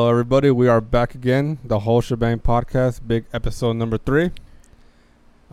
Hello, everybody. We are back again. The whole Sha-Bang podcast, big episode number three.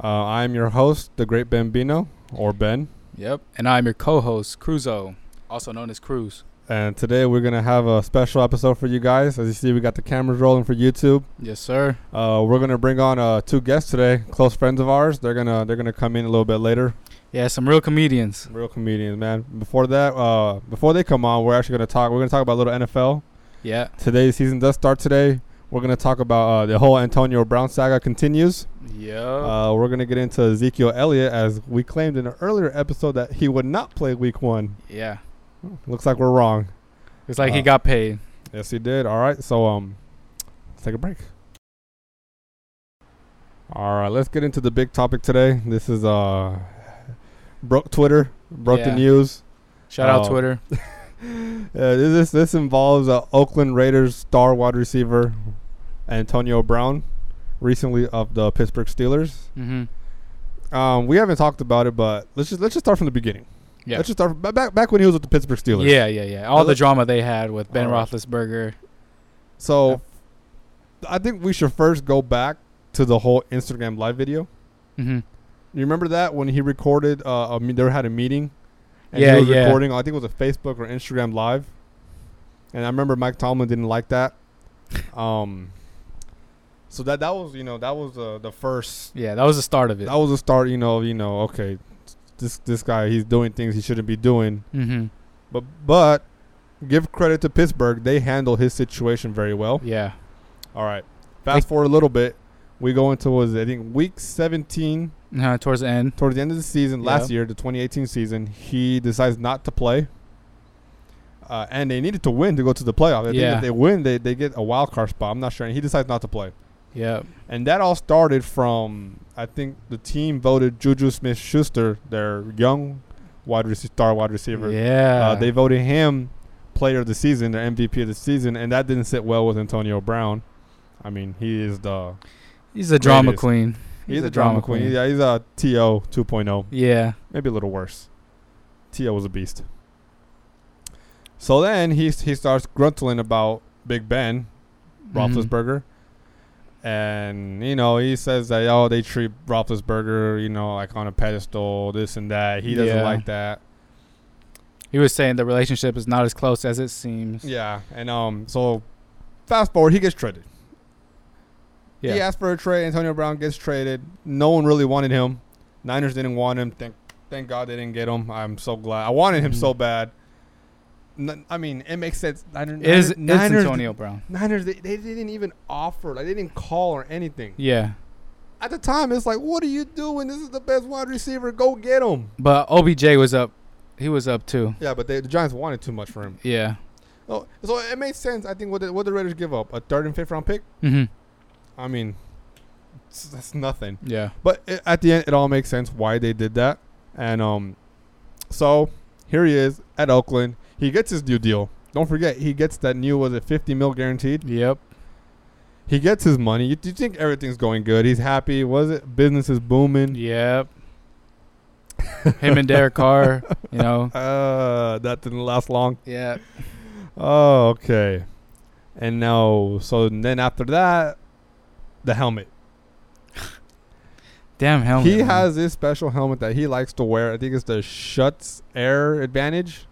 Uh, I am your host, the Great Bambino, or Ben, Yep. And I'm your co-host, Cruzzo, also known as Cruz. and today we're gonna have a special episode for you guys. As you see, we got the cameras rolling for YouTube. Yes, sir. Uh, we're gonna bring on uh, two guests today, close friends of ours. They're gonna they're gonna come in a little bit later. Yeah, some real comedians. Real comedians, man. Before that, uh, before they come on, we're actually gonna talk. We're gonna talk about a little NFL. Yeah. Today's season does start today. We're gonna talk about uh, the whole Antonio Brown saga continues. Yeah. Uh, we're gonna get into Ezekiel Elliott as we claimed in an earlier episode that he would not play Week One. yeah. Looks like we're wrong. It's like he Uh, got paid. Yes, he did. All right, so um, let's take a break. All right, let's get into the big topic today. This is uh, broke Twitter, broke the news. Shout out oh. Twitter. Uh, this this involves uh, Oakland Raiders star wide receiver Antonio Brown, recently of the Pittsburgh Steelers. Mm-hmm. Um, we haven't talked about it, but let's just let's just start from the beginning. Yeah. Let's just start ba- back back when he was with the Pittsburgh Steelers. Yeah, yeah, yeah. All Now the drama they had with Ben right. Roethlisberger. So, I think we should first go back to the whole Instagram live video. Mm-hmm. You remember that when he recorded? Uh, I mean, they had a meeting, and Yeah, he was yeah. recording. I think it was a Facebook or Instagram live, and I remember Mike Tomlin didn't like that. Um, so that that was you know that was uh, the first Yeah, that was the start of it. that was the start. You know, you know, okay, this this guy he's doing things he shouldn't be doing. mm-hmm. But but give credit to Pittsburgh. They handled his situation very well. Yeah. All right. Fast forward a little bit. We go into was I think week 17 Uh, towards the end. towards the end of the season last year, the 2018 season. He decides not to play. Uh, and they needed to win to go to the playoff. I think Yeah. if they win, they, they get a wild card spot. I'm not sure. And he decides not to play. Yeah. And that all started from I think the team voted Juju Smith Schuster, their young wide receiver, star wide receiver. Yeah. Uh, they voted him player of the season, their MVP of the season, and that didn't sit well with Antonio Brown. I mean, he is the He's a drama queen. He's, a drama queen. Yeah, he's a TO 2.0, Yeah. maybe a little worse. TO was a beast. So then he he starts gruntling about Big Ben Mm-hmm. Roethlisberger, and you know he says that oh they treat Roethlisberger you know like on a pedestal, this and that. He doesn't Yeah. like that. He was saying the relationship is not as close as it seems. Yeah, and um, so fast forward, he gets traded. Yeah. He asked for a trade. Antonio Brown gets traded. No one really wanted him. Niners didn't want him. Thank, thank God they didn't get him. I'm so glad. I wanted him Mhm. so bad. N- I mean, it makes sense. Niners, It is, Niners, it's Niners, Antonio Brown. Niners they, they didn't even offer. Like they didn't call or anything. Yeah. At the time, it's like, what are you doing? This is the best wide receiver. Go get him. But OBJ was up. He was up too. Yeah, but they, the Giants wanted too much for him. Yeah. Oh, so it made sense. I think what the, what the Raiders give up a third and fifth round pick. Mm-hmm. I mean, that's nothing. Yeah. But i at the end, it all makes sense why they did that. And um, so here he is at Oakland. He gets his new deal. Don't forget, he gets that new was it fifty mil guaranteed. Yep. He gets his money. You, you think everything's going good? He's happy. Was it business is booming? Yep. Him and Derek Carr, you know. Uh, that didn't last long. Yeah. Oh, okay. And now, so then after that, the helmet. Damn helmet. he man. has this special helmet that he likes to wear. I think it's the Schutt's Air Advantage.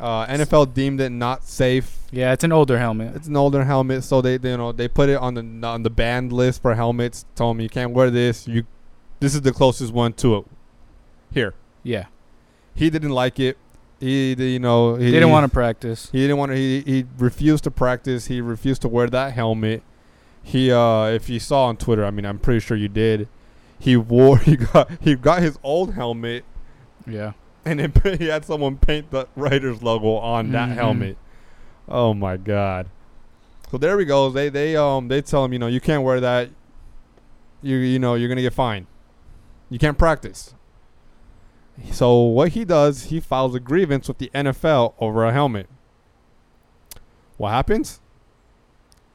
Uh, NFL deemed it not safe. Yeah, it's an older helmet. It's an older helmet, so they, they you know they put it on the on the banned list for helmets. Told me you can't wear this. You, this is the closest one to it. Here, Yeah. he didn't like it. He, you know, he didn't want to practice. He didn't want to. He, he refused to practice. He refused to wear that helmet. He, uh, if you saw on Twitter, I mean, I'm pretty sure you did. He wore. He got. He got his old helmet, Yeah. and then he had someone paint the Raiders logo on that Mhm. helmet. Oh my god. So there we go. They they um they tell him you know you can't wear that. You you know you're gonna get fined. You can't practice. So what he does, he files a grievance with the NFL over a helmet. What happens?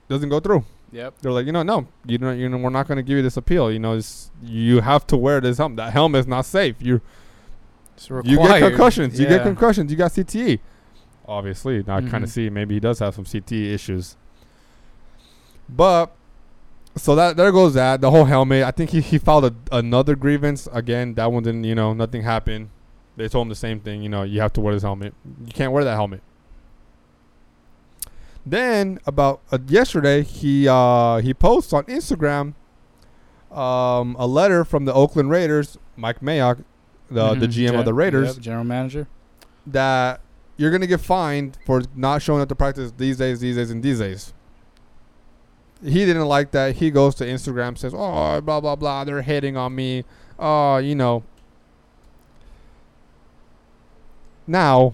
Doesn't go through. Yep. They're like, you know, no, you know, you know, we're not going to give you this appeal. You know, it's, you have to wear this helmet. That helmet is not safe. You you get concussions. You get concussions. You got CTE. Obviously, now I kind of see maybe he does have some CTE issues. But so that there goes that the whole helmet. I think he, he filed a, another grievance again. That one didn't. You know, nothing happened. They told him the same thing. You know, you have to wear this helmet. You can't wear that helmet. Then about uh, yesterday, he uh, he posts on Instagram um, a letter from the Oakland Raiders, Mike Mayock, the the Mhm. GM Gen- of the Raiders, yep, general manager. that you're gonna get fined for not showing up to practice these days, these days, and these days. He didn't like that. He goes to Instagram, says, "Oh, blah blah blah. They're hitting on me. Oh, you know." Now,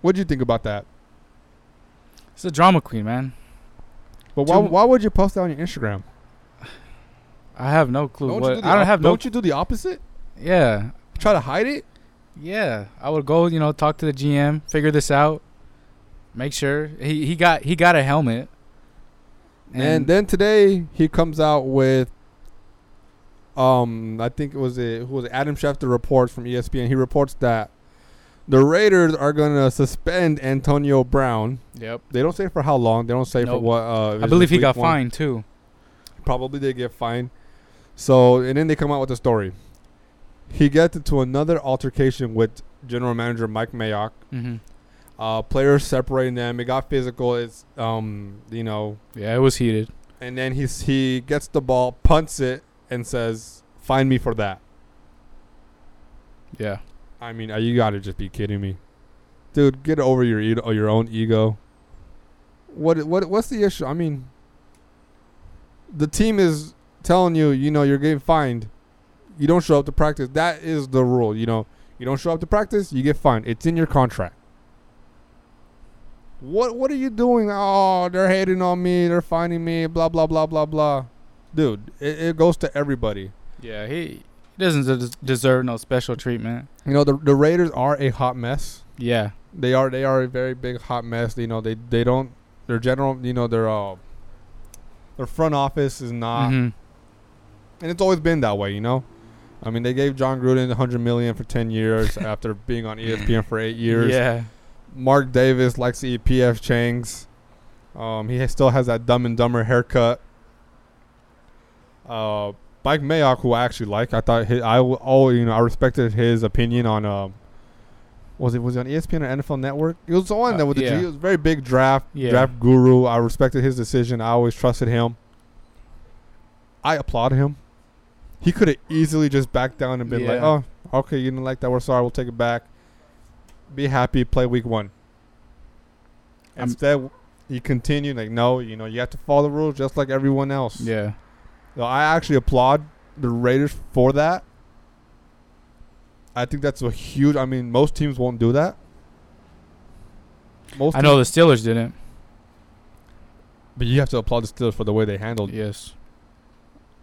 what do you think about that? It's a drama queen, man. But why, Too- why would you post that on your Instagram? I have no clue Don't what. you do the I don't op- have no. Don't you do the opposite? yeah, Try to hide it. yeah. I would go, you know, talk to the GM, figure this out, make sure he he got he got a helmet. And, then today he comes out with um I think it was a who was it? Adam Schefter reports from ESPN. He reports that the Raiders are gonna suspend Antonio Brown. yep. They don't say for how long. They don't say for what. Uh, I believe he got one? fined too. Probably they get fined. So and then they come out with the story. He gets into another altercation with general manager Mike Mayock. hmm Uh, players separating them. It got physical. It's um you know Yeah, it was heated. and then he's he gets the ball, punts it, and says, "Find me for that." Yeah. I mean, uh, you got to just be kidding me, dude. Get over your e- your own ego. What what what's the issue? I mean, the team is telling you, you know, you're getting fined. You don't show up to practice. That is the rule. You know, you don't show up to practice, you get fined. It's in your contract. What what are you doing? Oh, they're hating on me. They're finding me. Blah blah blah blah blah. Dude, it, it goes to everybody. Yeah, he, he doesn't des- deserve no special treatment. You know, the the Raiders are a hot mess. Yeah. They are they are a very big hot mess. You know, they they don't their general you know their uh their front office is not Mhm. and it's always been that way, you know. I mean, they gave Jon Gruden 100 million for 10 years after being on ESPN for 8 years. Yeah. Mark Davis likes to eat PF Chang's. Um, he still has that Dumb and Dumber haircut. Uh, Mike Mayock, who I actually like, I thought his, I w- always, you know, I respected his opinion on um, was it was it on ESPN or NFL Network? He was on Uh, there with the yeah. G. He was very big draft Yeah. draft guru. I respected his decision. I always trusted him. I applaud him. He could have easily just backed down and been like, "Oh, okay, you didn't like that. We're sorry. We'll take it back. Be happy. Play week one." I'm- Instead, he continued like, "No, you know, you have to follow the rules just like everyone else." Yeah. So I actually applaud the Raiders for that. I think that's a huge. I mean, most teams won't do that. Most I know the Steelers didn't. But you have to applaud the Steelers for the way they handled. Yes.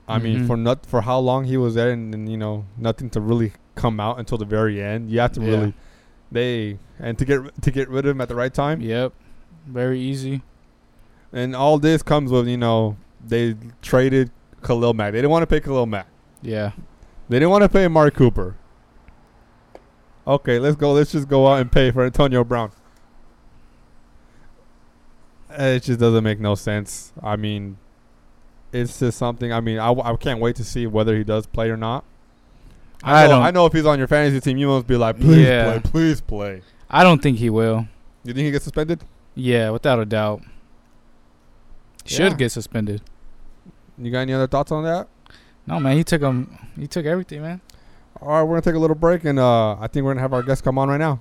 I mean, Mhm. for not for how long he was there, and, then you know nothing to really come out until the very end. You have to Yeah. really they and to get to get rid of him at the right time. Yep. Very easy. And all this comes with you know they traded Khalil Mack. They didn't want to pay Khalil Mack. Yeah. They didn't want to pay Amari Cooper. Okay, let's go. Let's just go out and pay for Antonio Brown. Eh, it just doesn't make no sense. I mean, it's just something. I mean, I, w- I can't wait to see whether he does play or not. I, I know, don't- I know if he's on your fantasy team, you must be like, please Yeah. play, please play. I don't think he will. You think he gets suspended? Yeah, without a doubt. Should Yeah. get suspended. You got any other thoughts on that? No man, he took him. He took everything, man. All right, we're gonna take a little break, and uh, I think we're gonna have our guest come on right now.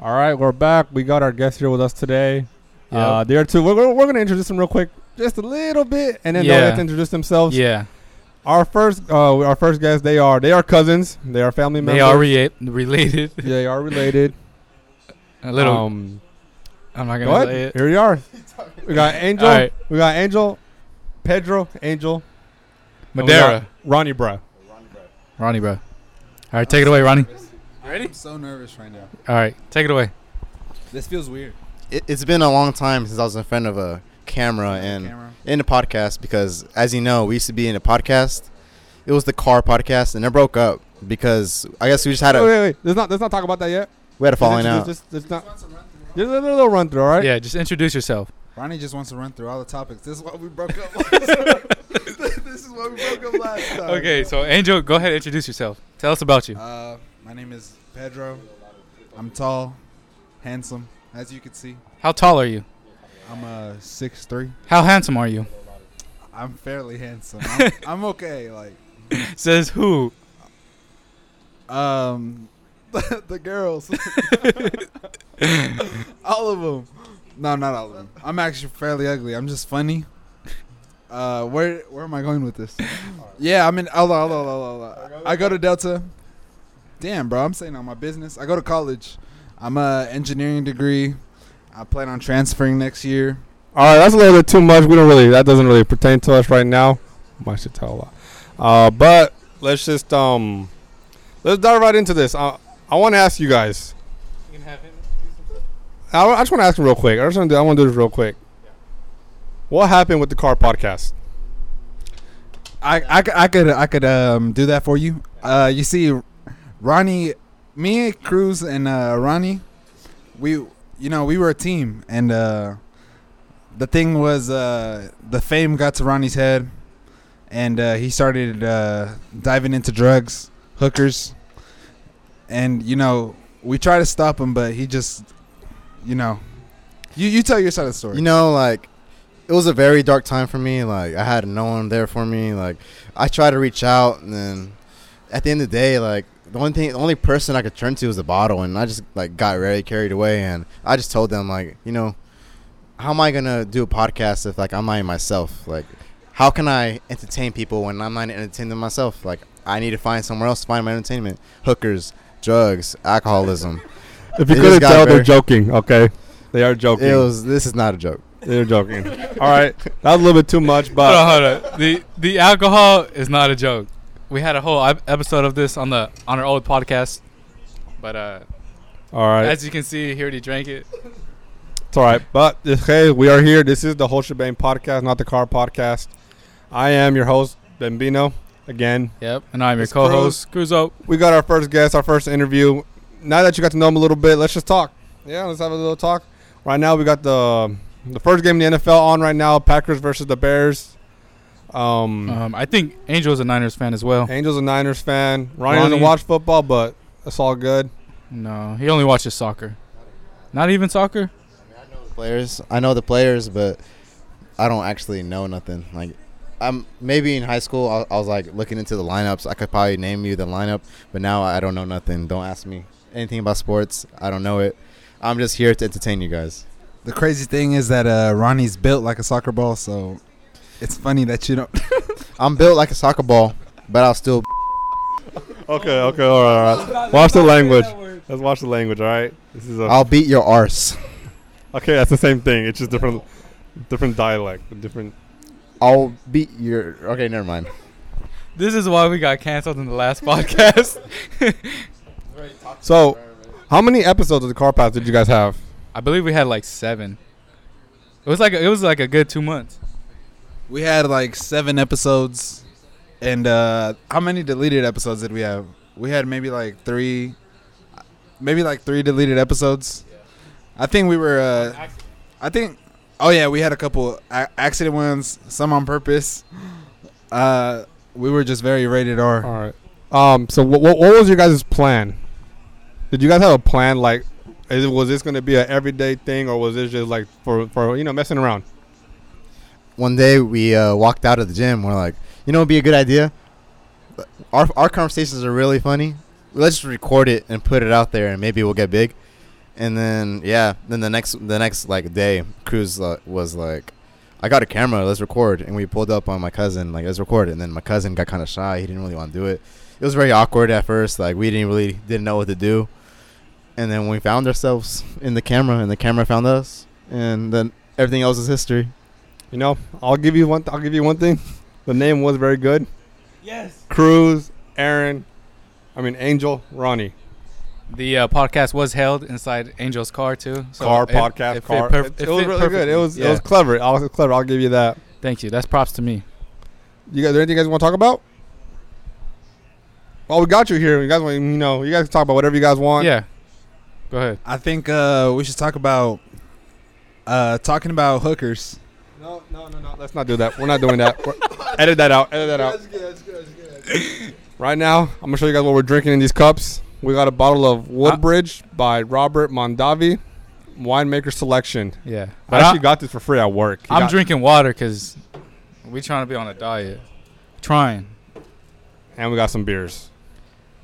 All right, we're back. We got our guest here with us today. Uh, Yep. they are two. We're, we're, we're gonna introduce them real quick, just a little bit, and then they'll Yeah. get to introduce themselves. Yeah, Our first, uh, our first guest, they are they are cousins. They are family members. they are rea- related. they are related. a little. Um, I'm not go gonna ahead. say it. Here we are. We got Angel. All right, We got Angel, Pedro, Angel, and we Madera, got Rony, Bro. Rony, bro. All right, take it away, Rony. Ready? I'm so nervous right now. All right, take it away. This feels weird. it, it's been a long time since I was in front of a camera and Camera. in a podcast because, as you know, we used to be in a podcast. It was the car podcast, and it broke up because I guess we just had Wait, a wait, wait. Let's not let's not talk about that yet. we had a falling out. introduce this- let's not- Just a little run through, all right? Yeah, just introduce yourself. Rony just wants to run through all the topics. This is why we broke up. this is why we broke up last time. Okay, so Angel, go ahead and introduce yourself. Tell us about you. Uh, my name is Pedro. I'm tall, handsome, as you can see. How tall are you? I'm uh six three. How handsome are you? I'm fairly handsome. I'm, I'm okay. Like Says who? um, the girls, all of them. No, not all of them. I'm actually fairly ugly. I'm just funny. Uh, where where am I going with this? Yeah, I'm in. Hold on, hold on, hold on. I go to Delta. Damn, bro, I'm saying on my business. I go to college. I'm a engineering degree. I plan on transferring next year. All right, that's a little bit too much. We don't really. That doesn't really pertain to us right now. I should tell a lot. Uh, but let's just um, let's dive right into this. Uh, I want to ask you guys. I, I just want to ask him real quick. I just want to. Do, I want to do this real quick. What happened with the car podcast? I, I, I could I could um do that for you. Uh, you see, Rony, me, Cruz, and uh, Rony, we you know we were a team, and uh, the thing was uh, the fame got to Rony's head, and uh, he started uh, diving into drugs, hookers, and you know we tried to stop him, but he just, you know, you you tell your side of the story. You know, like it was a very dark time for me. Like I had no one there for me. Like I tried to reach out, and then at the end of the day, like the only thing, the only person I could turn to was the bottle, and I just like got very carried away, and I just told them like, you know, how am I gonna do a podcast if like I'm not myself? Like, how can I entertain people when I'm not entertaining myself? Like, I need to find somewhere else to find my entertainment. Hookers, drugs, alcoholism. If you couldn't got tell, they're joking. Okay, they are joking. It was. This is not a joke. they're joking. All right, that was a little bit too much, Hold but on, hold on. The the alcohol is not a joke. We had a whole ep- episode of this on the on our old podcast, but uh, all right. as you can see, he already drank it. It's all right. But hey, we are here. This is the whole Sha-Bang podcast, not the car podcast. I am your host, Bambino. Again, Yep, and I'm your It's co-host, Cruzzo. we got our first guest, our first interview. Now that you got to know him a little bit, let's just talk. Yeah, let's have a little talk. Right now, we got the the first game in the NFL on right now: Packers versus the Bears. Um, Um, I think Angel's a Niners fan as well. Angel's a Niners fan. Rony, Rony- doesn't watch football, but it's all good. No, he only watches soccer. Not even soccer. i know the players. I know the players, but I don't actually know nothing. Like, I'm maybe in high school. I, I was like looking into the lineups. I could probably name you the lineup, but now I don't know nothing. Don't ask me anything about sports. I don't know it. I'm just here to entertain you guys. The crazy thing is that uh, Rony's built like a soccer ball, so it's funny that you don't. I'm built like a soccer ball, but I'll still. Okay, okay, all right, all right. Watch the language. Let's watch the language. All right. This is a I'll beat your arse. okay. That's the same thing. It's just different, different dialect, different. I'll beat your. Okay, never mind. This is why we got canceled in the last podcast. So, how many episodes of the Car Path did you guys have? I believe we had like seven. It was like a, it was like a good two months. we had like seven episodes, and uh, how many deleted episodes did we have? We had maybe like three, maybe like three deleted episodes. I think we were. Uh, I think. Oh yeah, we had a couple accident ones, some on purpose. Uh, we were just very rated R. All right. Um. So, what what, what was your guys' plan? Did you guys have a plan? Like, is was this going to be an everyday thing, or was this just like for for you know messing around? One day we uh, walked out of the gym. We're like, you know, it'd be a good idea. Our our conversations are really funny. Let's just record it and put it out there, and maybe we'll get big. And then yeah, then the next the next like day, Cruz uh, was like, I got a camera, let's record. And we pulled up on my cousin, like let's record. And then my cousin got kind of shy. He didn't really want to do it. It was very awkward at first. Like we didn't really didn't know what to do. And then we found ourselves in the camera, and the camera found us, and then everything else is history. You know, I'll give you one. I'll give you one thing. The name was very good. Yes. Cruz, Aaron, I mean Angel, Rony. The uh, podcast was held inside Angel's car too. So car it- podcast, it car. perf- it, it it was really good. It perfectly. was it was clever. I was clever. I'll give you that. Thank you. That's props to me. You guys, there anything you guys want to talk about? Well, we got you here. You guys want, you know, you guys can talk about whatever you guys want. Yeah. Go ahead. I think uh, we should talk about uh, talking about hookers. No, no, no, no. Let's not do that. We're not doing that. We're- edit that out. Edit that out. That's good, that's good, that's good. Right now, I'm gonna show you guys what we're drinking in these cups. We got a bottle of Woodbridge by Robert Mondavi, winemaker selection. Yeah. I But actually I, got this for free at work. He I'm got- drinking water because we trying to be on a diet. Trying. and we got some beers.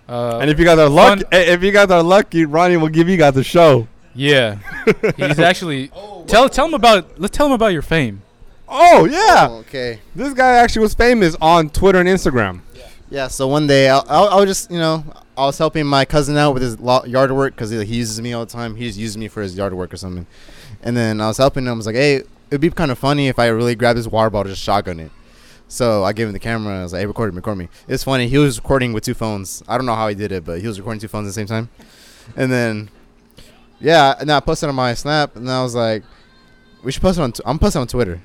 Uh, and if you guys are lucky, if you guys are lucky, Rony will give you guys a show. yeah, he's actually tell tell him about let's tell him about your fame. Oh yeah, okay. this guy actually was famous on Twitter and Instagram. Yeah. yeah So one day, I, I, I was just, you know, I was helping my cousin out with his yard work because he, he uses me all the time. He just uses me for his yard work or something. And then I was helping him. I was like, hey, it'd be kind of funny if I really grabbed his water bottle, just shotgun it. So I gave him the camera. I was like, hey, record me, record me. It's funny. He was recording with two phones. I don't know how he did it, but he was recording two phones at the same time. And then, yeah, and I posted on my Snap, and I was like, we should post it on. T- I'm posting on Twitter.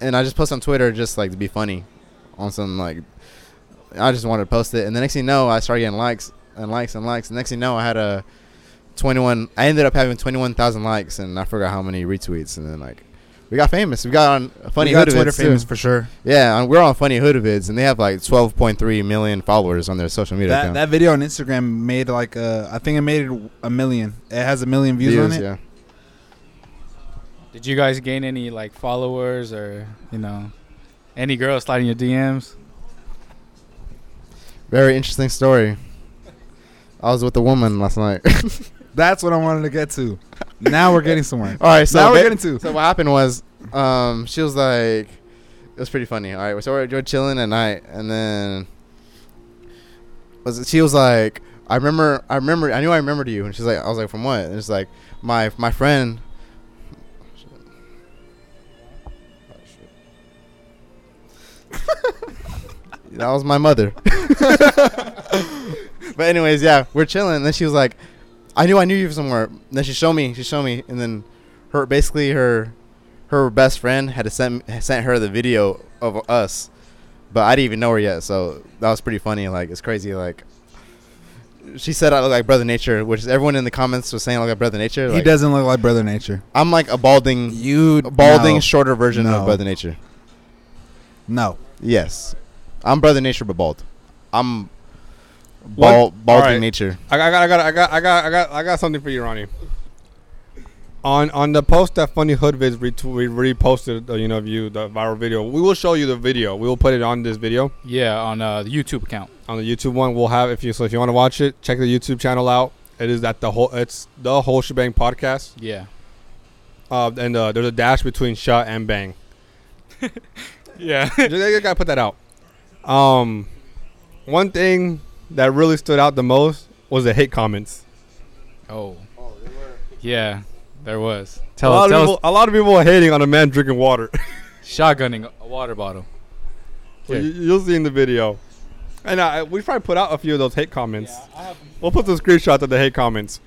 And I just posted on Twitter just like to be funny, on some like. I just wanted to post it, and the next thing you know, I started getting likes and likes and likes. The next thing you know, I had a 21. I ended up having 21,000 likes, and I forgot how many retweets. And then like, we got famous. We got on funny we got hood Twitter vids, too. famous for sure. Yeah, and we're on funny hood vids, and they have like 12.3 million followers on their social media That account. that video on Instagram made like uh, I think it made it a million. It has a million views, on it. yeah. Did you guys gain any like followers or you know any girls sliding your DMs? Very interesting story. I was with a woman last night. That's what I wanted to get to. Now we're getting somewhere. All right, so now we're getting to. So what happened was, um, she was like, it was pretty funny. All right, so we're, we're chilling at night, and then was it- she was like, I remember, I remember, I knew I remembered you, and she's like, I was like, from what? And it's like, my my friend. that was my mother. but anyways, yeah, we're chilling, and then she was like, I knew I knew you from somewhere. And then she showed me, she showed me, and then her basically her her best friend had to send sent her the video of us, but I didn't even know her yet. So that was pretty funny. Like it's crazy. Like she said I look like Brother Nature, which everyone in the comments was saying I look like Brother Nature. He doesn't look like Brother Nature. I'm like a balding, You balding, no, shorter version No. of Brother Nature. no. Yes, I'm Brother Nature, but bald. I'm? Bald, balding Alright. nature. I got, I got, I got, I got, I got, I got something for you, Rony. On on the post that Funny Hood Vids retweet, we reposted, uh, you know, of you the viral video. We will show you the video. We will put it on this video Yeah, on uh, the YouTube account. on the YouTube one. We'll have if you so if you want to watch it, check the YouTube channel out. It is that the whole. It's the whole Sha-Bang podcast. Yeah. Uh, and uh, there's a dash between shut and bang. Yeah. you gotta put that out. Um, one thing that really stood out the most was the hate comments. oh. Yeah, there was. a Tell lot us. of Tell people, us. a lot of people are hating on a man drinking water. Shotgunning a water bottle. So Yeah. you, you'll see in the video. And uh, we probably put out a few of those hate comments. We'll put the screenshots of the hate comments.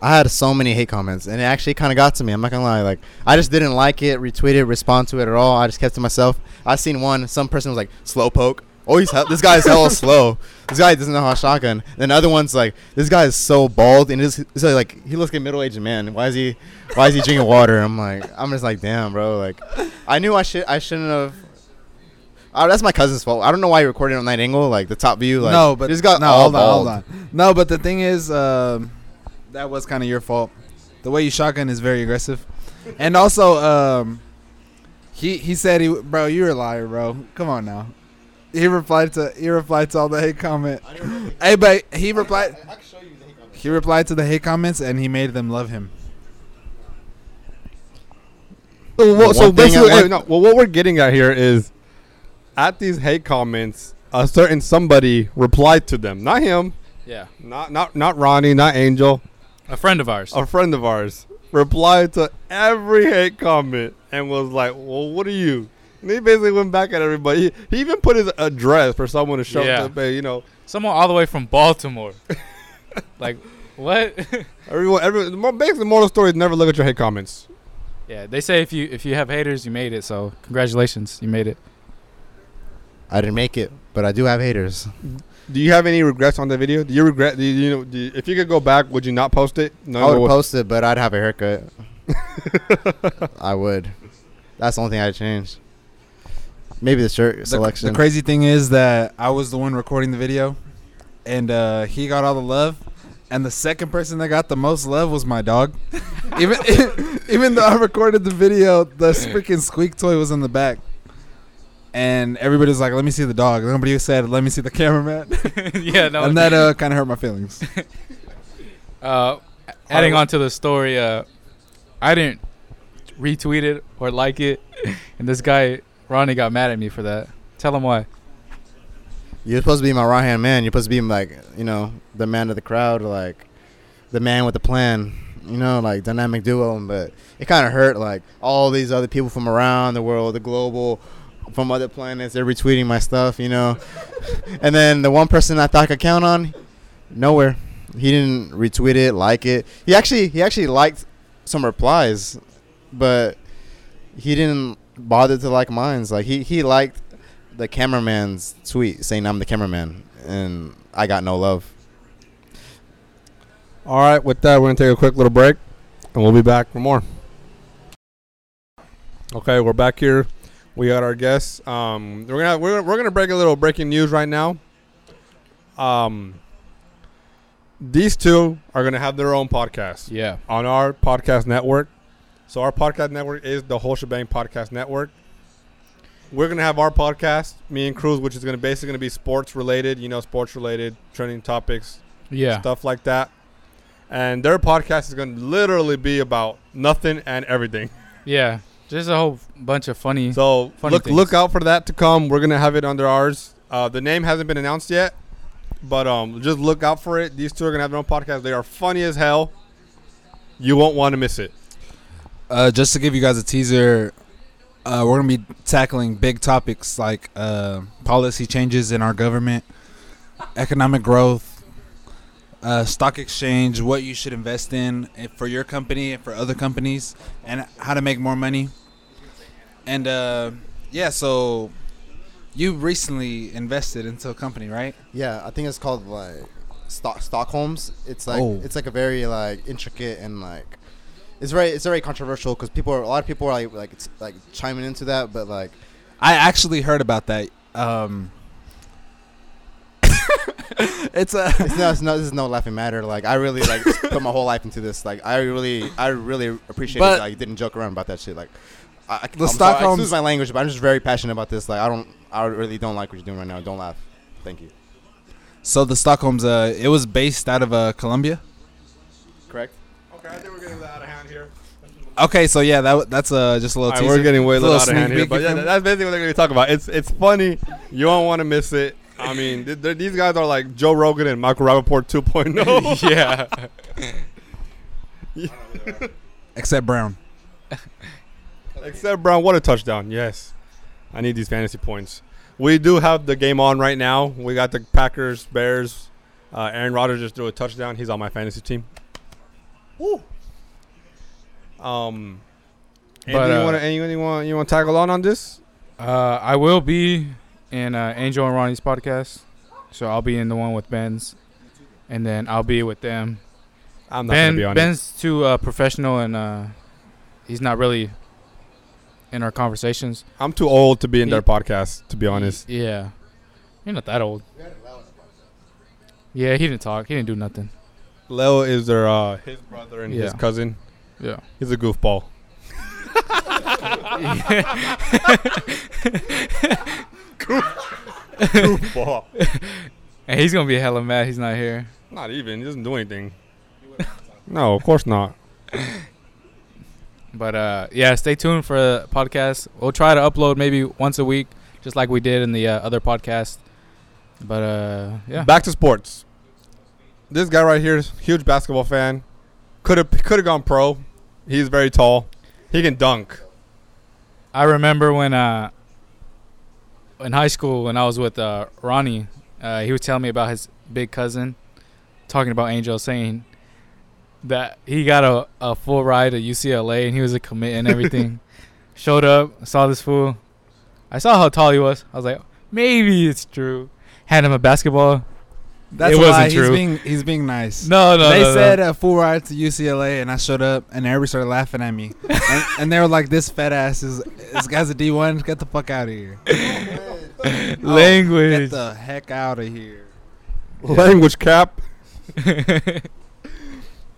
I had so many hate comments, and it actually kind of got to me. I'm not gonna lie. Like, I just didn't like it, retweet it, respond to it at all. I just kept to myself. I seen one. Some person was like, "Slow poke." Oh, he's hell, this guy's hella slow. This guy doesn't know how to shotgun. Then other one's like, "This guy is so bald, and it's like he looks like a middle-aged man. Why is he? Why is he drinking water?" I'm like, I'm just like, damn, bro. Like, I knew I should. I shouldn't have. Oh, that's my cousin's fault. I don't know why you recorded on that angle, like the top view. Like, no, but this got no. all Hold on, hold on. No, but the thing is, um, that was kind of your fault. The way you shotgun is very aggressive, and also, um, he he said he, bro, you're a liar, bro. Come on now. He replied to he replied to all the hate comment. Hey, but he replied he replied to the hate comments and he made them love him. So, what, so One thing I basically, want- hey, no, well, what we're getting at here is, at these hate comments, a certain somebody replied to them. Not him, Yeah. not not not Rony, not Angel, A friend of ours. a friend of ours. Replied to every hate comment and was like, "Well, what are you?" And he basically went back at everybody. He, he even put his address for someone to show. Yeah. up, you know, Someone all the way from Baltimore. like, what? everyone. Every mo- basically, the moral story is never look at your hate comments. yeah, they say if you if you have haters, you made it. So congratulations, you made it. I didn't make it, but I do have haters. Do you have any regrets on the video? Do you regret? Do you, you know? Do you, if you could go back, would you not post it? No. I would post it, but I'd have a haircut. I would. That's the only thing I'd change. Maybe the shirt The, selection. the crazy thing is that I was the one recording the video, and uh, he got all the love, and the second person that got the most love was my dog. even even though I recorded the video, the freaking squeak toy was in the back, and everybody was like, "Let me see the dog." Nobody said, "Let me see the cameraman," yeah, no. and that uh, kind of hurt my feelings. uh, adding on to the story, uh, I didn't retweet it or like it, and this guy Rony got mad at me for that. Tell him why. You're supposed to be my right hand man. You're supposed to be like, you know, the man of the crowd, like the man with the plan. You know, like dynamic duo. But it kind of hurt. Like all these other people from around the world, the global, from other planets, they're retweeting my stuff. You know, and then the one person I thought I could count on, nowhere. He didn't retweet it, like it. He actually, he actually liked some replies, but he didn't bother to like mine's. Like he, he liked the cameraman's tweet saying I'm the cameraman, and I got no love. All right. With that, we're gonna take a quick little break, and we'll be back for more. Okay, we're back here. We got our guests. Um, we're gonna we're, we're gonna break a little breaking news right now. Um, these two are gonna have their own podcast. Yeah. on our podcast network. So our podcast network is the Whole Sha-Bang Podcast Network. We're gonna have our podcast, me and Cruz, which is gonna basically gonna be sports related, you know, sports related, trending topics, Yeah. stuff like that. And their podcast is gonna literally be about nothing and everything. Yeah. Just a whole bunch of funny. So Funny look things. look out for that to come. We're gonna have it under ours. Uh, the name hasn't been announced yet, but um, just look out for it. These two are gonna have their own podcast. They are funny as hell. You won't want to miss it. Uh, just to give you guys a teaser, uh, we're gonna be tackling big topics like uh, policy changes in our government, economic growth, uh, stock exchange, what you should invest in eh, for your company and for other companies, and how to make more money. And uh, yeah, so you recently invested into a company, right? Yeah, I think it's called like Stock Stockholm's. It's like Oh. it's like a very like intricate and like it's very it's very controversial because people are a lot of people are like like it's like chiming into that, but like I actually heard about that. Um, it's a it's no, it's no this is no laughing matter. Like I really like put my whole life into this. Like I really I really appreciate But- it. Like you didn't joke around about that shit. Like I, I, The I'm sorry, Stockholms- excuse my language, but I'm just very passionate about this. Like I don't I really don't like what you're doing right now. Don't laugh. Thank you. So the Stockholm's uh it was based out of uh Colombia. Correct. Okay, I think we're getting out of hand here. Okay, so yeah, that that's uh just a little right, we're getting way little a out of hand here, but yeah, that's basically what they're going to talk about. It's it's funny. You don't want to miss it. I mean, th- th- these guys are like Joe Rogan and Michael Rapaport 2.0. yeah. except Brown. Except Brown, what a touchdown! Yes, I need these fantasy points. We do have the game on right now. We got the Packers, Bears. Uh, Aaron Rodgers just threw a touchdown. He's on my fantasy team. Woo. Um. But, anything you uh, want anything you want you want to tag along on this? Uh, I will be in uh, Angel and Rony's podcast, so I'll be in the one with Ben's, and then I'll be with them. I'm not Ben gonna be on it. Ben's too uh, professional and uh, he's not really in our conversations. I'm too old to be in He- their podcast. To be honest. Yeah, you're not that old. Yeah, he didn't talk. He didn't do nothing. Leo is their uh, his brother and his cousin. Yeah. He's a goofball. goofball. and he's gonna be hella mad. He's not here. Not even. He doesn't do anything. no, of course not. But uh, yeah, stay tuned for the podcast. We'll try to upload maybe once a week, just like we did in the uh, other podcast. But uh, yeah, Back to sports. This guy right here is a huge basketball fan. Could have could have gone pro. He's very tall. He can dunk. I remember when uh, in high school when I was with uh, Rony, uh, he was telling me about his big cousin, talking about Angel, saying that he got a, a full ride at UCLA and he was a commit and everything. Showed up, saw this fool. I saw how tall he was. I was like, maybe it's true. Hand him a basketball. That's It wasn't lie. true. He's being he's being nice. No, no, they no, no. said a full ride to UCLA, and I showed up, and everybody started laughing at me, and, and they were like, "This fat ass is this guy's a D one. Get the fuck out of here. Get language. Get the heck out of here." Language cap.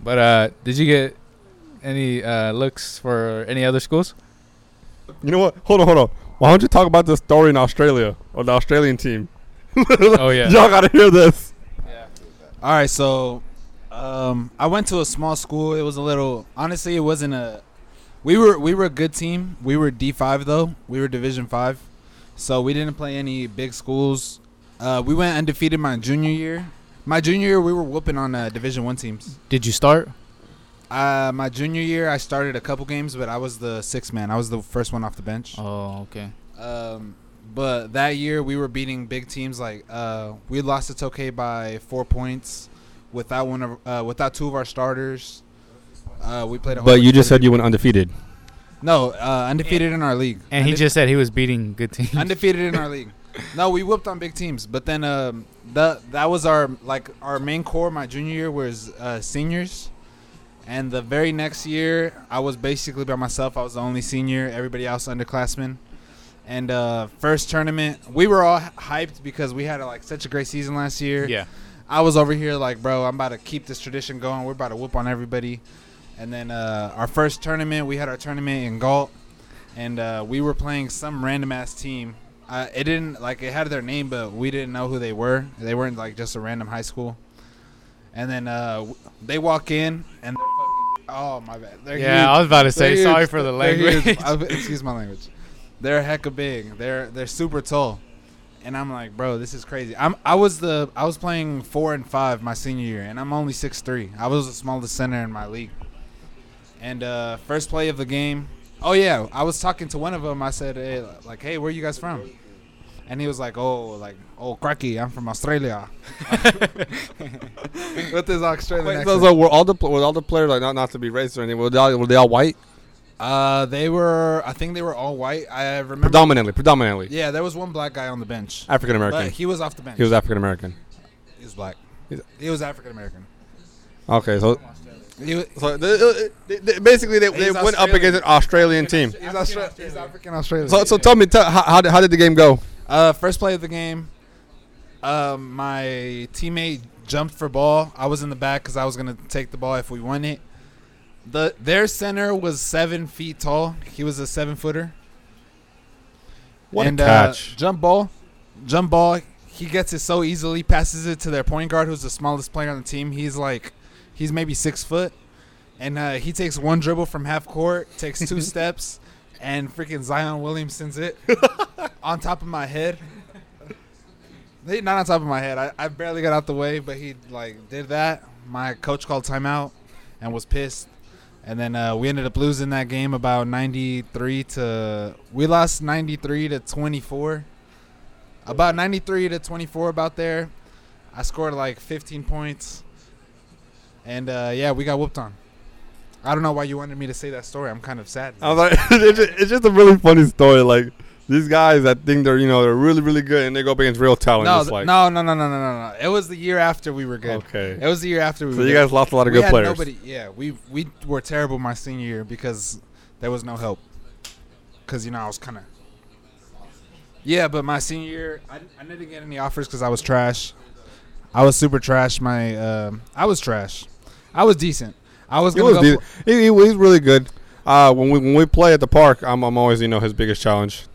but uh, did you get any uh, looks for any other schools? You know what? Hold on, hold on. Why don't you talk about the story in Australia or the Australian team? Oh yeah. Y'all gotta hear this. All right, so um, I went to a small school. It was a little. Honestly, it wasn't a. We were we were a good team. We were D five though. We were Division five, so we didn't play any big schools. Uh, we went undefeated my junior year. My junior year, we were whooping on uh, Division one teams. Did you start? Uh, my junior year, I started a couple games, but I was the sixth man. I was the first one off the bench. Oh, okay. Um, but that year we were beating big teams like uh, we lost to Tokay by four points without one of uh, without two of our starters. Uh, we played. A whole But you just said you went undefeated. no uh, undefeated in our league. And he just said he was beating good teams. undefeated in our league. No, we whooped on big teams, but then um, the that was our like our main core. My junior year was uh, seniors, and the very next year I was basically by myself. I was the only senior. Everybody else underclassmen. And uh, first tournament, we were all hyped because we had like such a great season last year. yeah. I was over here like, bro, I'm about to keep this tradition going. We're about to whoop on everybody. And then uh, our first tournament, we had our tournament in Galt, and uh, we were playing some random ass team. Uh, it didn't like it had their name, but we didn't know who they were. They weren't like just a random high school. And then uh, they walk in and. Oh my bad. They're Yeah, huge. I was about to say They're sorry huge. for the language. Excuse my language. They're a hecka big. They're they're super tall, and I'm like, bro, this is crazy. I'm I was the I was playing four and five my senior year, and I'm only six three. I was the smallest center in my league. And uh, first play of the game. Oh yeah, I was talking to one of them. I said, hey, like, hey, where you guys from? And he was like, oh, like, oh, cracky, I'm from Australia. With his Australian Wait, accent. so, so were all the were all the players like not not to be racist or anything? Were they all, were they all white? Uh, they were. I think they were all white. I remember. Predominantly, predominantly Yeah, there was one black guy on the bench, African but American. he was off the bench. He was African American. He was black. He's- He was African American. Okay, so He was, so they, they, they, basically they, they He's went up Australian. against an Australian team. he's, Austra- he's African Australian. So so tell me, tell, how how did, how did the game go? Uh, first play of the game, um, my teammate jumped for ball. I was in the back because I was gonna take the ball if we won it. The their center was seven feet tall. He was a seven footer. What and, a catch! Uh, jump ball, jump ball. He gets it so easily. Passes it to their point guard, who's the smallest player on the team. He's like, he's maybe six foot, and uh, he takes one dribble from half court, takes two steps, and freaking Zion Williamson's it on top of my head. He- Not on top of my head. I, I barely got out the way, but he like did that. My coach called timeout and was pissed. And then uh, we ended up losing that game about 93 to. We lost 93 to 24. About 93 to 24, about there. I scored like 15 points. And uh, yeah, we got whooped on. I don't know why you wanted me to say that story. I'm kind of sad. I was like, it's, just, it's just a really funny story. Like these guys that think they're you know they're really really good and they go up against real talent. no, like no, no, no, no, no, no, no. It was the year after we were good. okay. It was the year after we So were you good. guys lost a lot of we good players. nobody. Yeah, we we were terrible my senior year because there was no help. Because you know I was kind of. Yeah, but my senior year, I, I didn't get any offers because I was trash. I was super trash. My um, I was trash. I was decent. I was He was go. he, he, he's really good. Uh, when we when we play at the park, I'm I'm always you know his biggest challenge.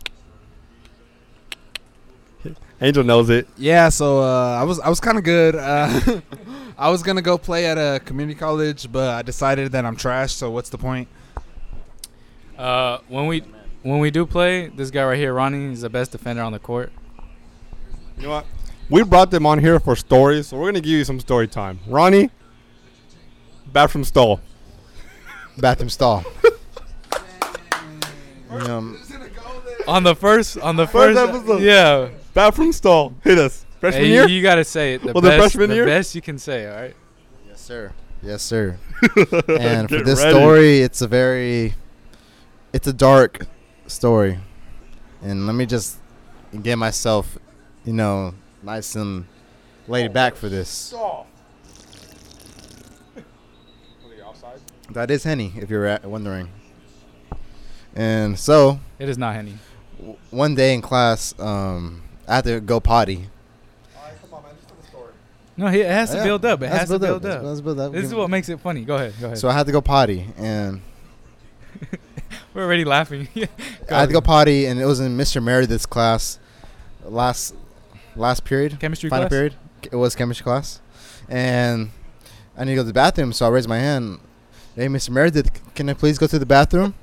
Angel knows it. Yeah, so uh, I was I was kind of good. Uh, I was gonna go play at a community college, but I decided that I'm trash. So what's the point? Uh, when we when we do play, this guy right here, Rony, is the best defender on the court. You know what? We brought them on here for stories, so we're gonna give you some story time. Rony, bathroom stall. Bathroom stall. um, On the first, on the First first, episode. yeah. Bathroom stall. Hit us. Freshman Hey, year. you, gotta say it. The Was it best, freshman the year? best you can say. All right. yes, sir. Yes, sir. And for this ready. story, it's a very, it's a dark story, and let me just get myself you know, nice and laid back for this. That is Henny, if you're wondering. And so, It is not Henny. w- one day in class, um, I had to go potty. No, it has to Yeah, build up. It has to build up. let's build up. This is what makes it funny. Go ahead. Go ahead. So I had to go potty, and We're already laughing. I had to go potty, and it was in Mr. Meredith's class, last last period, Chemistry final class. period. It was chemistry class, and I need to go to the bathroom. So I raised my hand. Hey, Mr. Meredith, can I please go to the bathroom?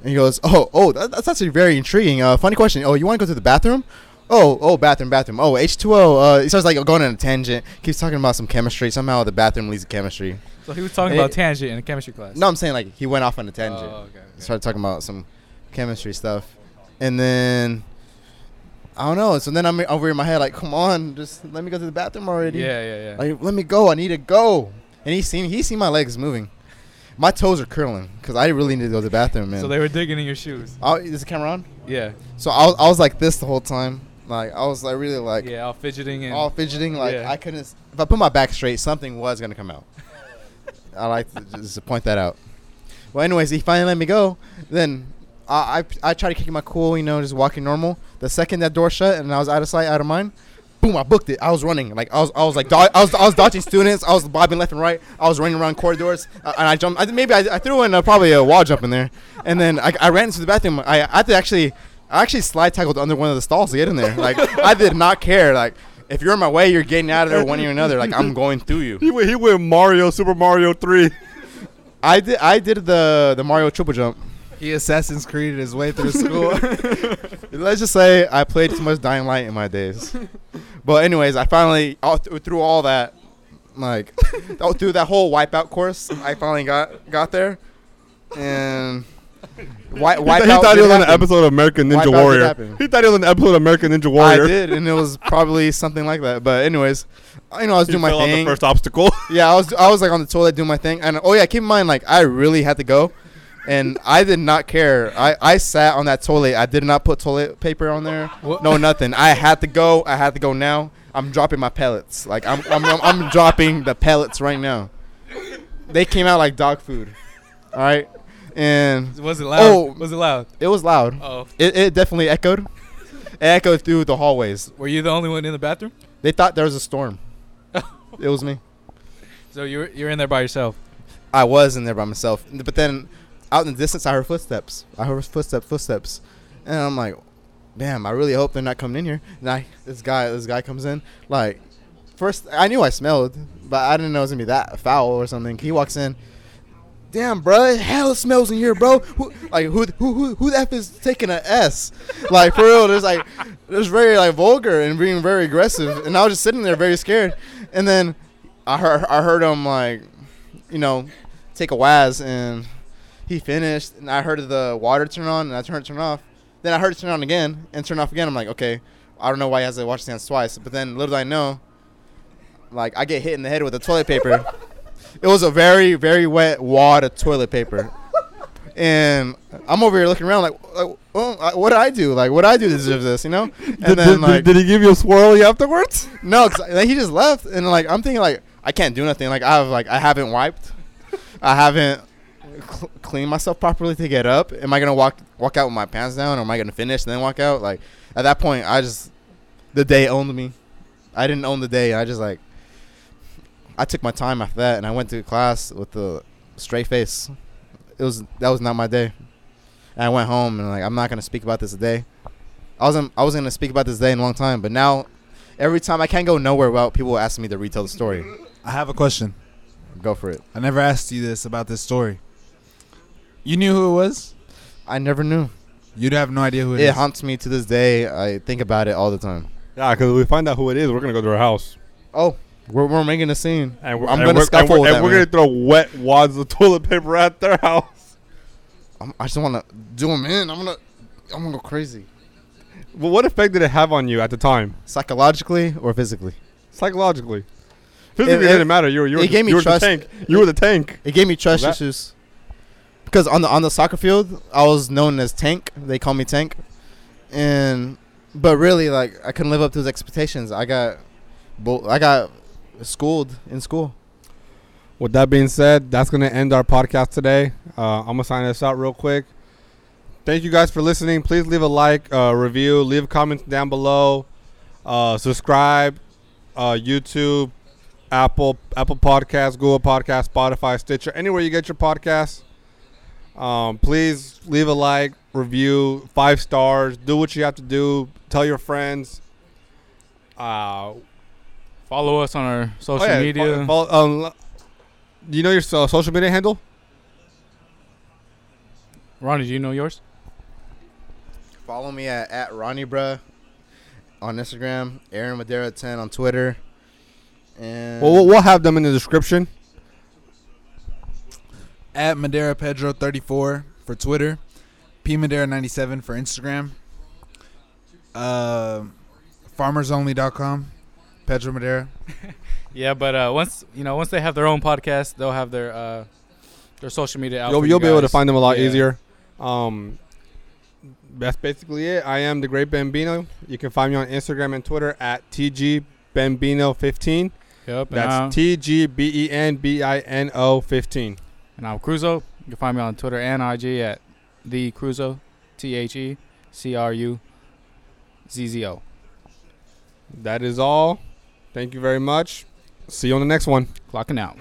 And he goes, Oh, oh, that, that's actually very intriguing. Uh, funny question. Oh, you want to go to the bathroom? Oh, oh, bathroom, bathroom. Oh, H2O. Uh, he starts like going on a tangent. Keeps talking about some chemistry. Somehow the bathroom leads to chemistry. So he was talking about tangent in a chemistry class. No, I'm saying like he went off on a tangent Oh, okay, okay. started talking about some chemistry stuff, and then I don't know. So then I'm over in my head like, come on, just let me go to the bathroom already. Yeah, yeah, yeah. Like, let me go. I need to go. And he seen he seen my legs moving. My toes are curling because I really need to go to the bathroom, man. so they were digging in your shoes. I, is the camera on? Yeah. So I I was like this the whole time. Like I was like really like yeah, all fidgeting and all fidgeting. Like Yeah. I couldn't. If I put my back straight, something was gonna come out. I like to just point that out. Well, anyways, he finally let me go. Then I I, I tried to keep my cool, you know, just walking normal. The second that door shut and I was out of sight, out of mind, boom, I booked it. I was running, like I was I was like do- I was I was dodging students. I was bobbing left and right. I was running around corridors, uh, and I jumped. I, maybe I, I threw in uh, probably a wall jump in there, and then I, I ran into the bathroom. I, I had to actually. I actually slide tackled under one of the stalls to get in there. Like I did not care. Like if you're in my way, you're getting out of there one way or another. Like I'm going through you. He went, he went Mario, Super Mario 3. I did I did the the Mario triple jump. He Assassin's Creed his way through school. Let's just say I played too much Dying Light in my days. But anyways, I finally all th- through all that, like all through that whole wipeout course, I finally got got there, and wi- He, wipeout. thought- he thought he was on an episode of American Ninja Wipeout Warrior. He thought he was on an episode of American Ninja Warrior. I did, and it was probably something like that. But anyways, I- you know I was He doing my fell on thing. the first obstacle. Yeah, I was I was like on the toilet doing my thing, and oh yeah, keep in mind like I really had to go, and I did not care. I I sat on that toilet. I did not put toilet paper on there. What? No, nothing. I had to go. I had to go now. I'm dropping my pellets. Like I'm I'm I'm, I'm dropping the pellets right now. They came out like dog food. All right, and Was it loud? Oh. Was it loud? it was loud. Oh. It it definitely echoed. It echoed through the hallways. Were you the only one in the bathroom? They thought there was a storm. it was me. So you're you're in there by yourself. I was in there by myself, but then out in the distance, I heard footsteps. I heard footsteps, footsteps, and I'm like, "Damn! I really hope they're not coming in here." And I, this guy, this guy comes in. Like, first, I knew I smelled, but I didn't know it was gonna be that foul or something. He walks in. Damn, bro, hell smells in here, bro. Who, like, who, who, who, who the f is taking a S? Like, for real, there's like, there's very like vulgar and being very aggressive, and I was just sitting there very scared. And then I heard, I heard him like, you know, take a waz, and he finished, and I heard the water turn on, and I turned it turn off. Then I heard it turn on again and turn off again. I'm like, okay, I don't know why he has to wash his hands twice. But then little did I know, like I get hit in the head with a toilet paper. It was a very very wet wad of toilet paper, and I'm over here looking around like, like well, I- what did I do? Like, what did I do to deserve this? You know? And did, then did- like, did he give you a swirly afterwards? no, cause like, he just left, and like I'm thinking like I can't do nothing. Like I have like I haven't wiped, I haven't cl- cleaned myself properly to get up. Am I gonna walk walk out with my pants down, or am I gonna finish and then walk out? Like at that point, I just the day owned me. I didn't own the day. I just like I took my time after that, and I went to class with a straight face. It was that was not my day. And I went home and like I'm not gonna speak about this today. I wasn't I wasn't gonna speak about this day in a long time, but now every time I can't go nowhere without people asking me to retell the story. I have a question. Go for it. I never asked you this about this story. You knew who it was? I never knew. You'd have no idea who it It is. It haunts me to this day. I think about it all the time. Yeah, because if we find out who it is, we're gonna go to her house, Oh, we're, we're making a scene. and we're, I'm and gonna we're, scuffle and we're, and we're gonna throw wet wads of toilet paper at their house. I'm, I just want to do them in. I'm gonna, I'm gonna go crazy. Well, what effect did it have on you at the time, Psychologically or physically. psychologically? Physically, It- it, it- didn't matter. You were you were, it gave me you were trust. the tank. You were the tank. It gave me trust That- issues. Because on the on the soccer field, I was known as Tank. They call me Tank, and But really, like I couldn't live up to his expectations. I got, I got schooled in school. With that being said, that's going to end our podcast today. Uh, I'm going to sign this out real quick. Thank you guys for listening. Please leave a like, uh, review, leave comments down below, uh, subscribe, uh, YouTube, Apple, Apple Podcasts, Google Podcasts, Spotify, Stitcher, anywhere you get your podcasts. Um, please leave a like, review, five stars. Do what you have to do. Tell your friends. Uh, Follow us on our social oh yeah, media. fo- follow- um, do you know your so- social media handle? Rony, do you know yours? Follow me at, at Rony Bruh on Instagram, Aaron Madera 10 on Twitter. And Well, we'll- we'll have them in the description. At Madera Pedro 34 for Twitter, P Madera 97 for Instagram, uh, farmersonly.com, Pedro Madera. Yeah, but uh, once you know, once they have their own podcast, they'll have their uh, their social media out. You'll, for you'll you be able to find them a lot Yeah. easier. Um, that's basically it. I am the Great Bambino. You can find me on Instagram and Twitter at tgbambino15. Yep. Uh, That's T G B E N B I N O 15. and I'm Cruzzo. You can find me on Twitter and IG at the Cruzzo, T H E C R U Z Z O. That is all. Thank you very much. See you on the next one. Clocking out.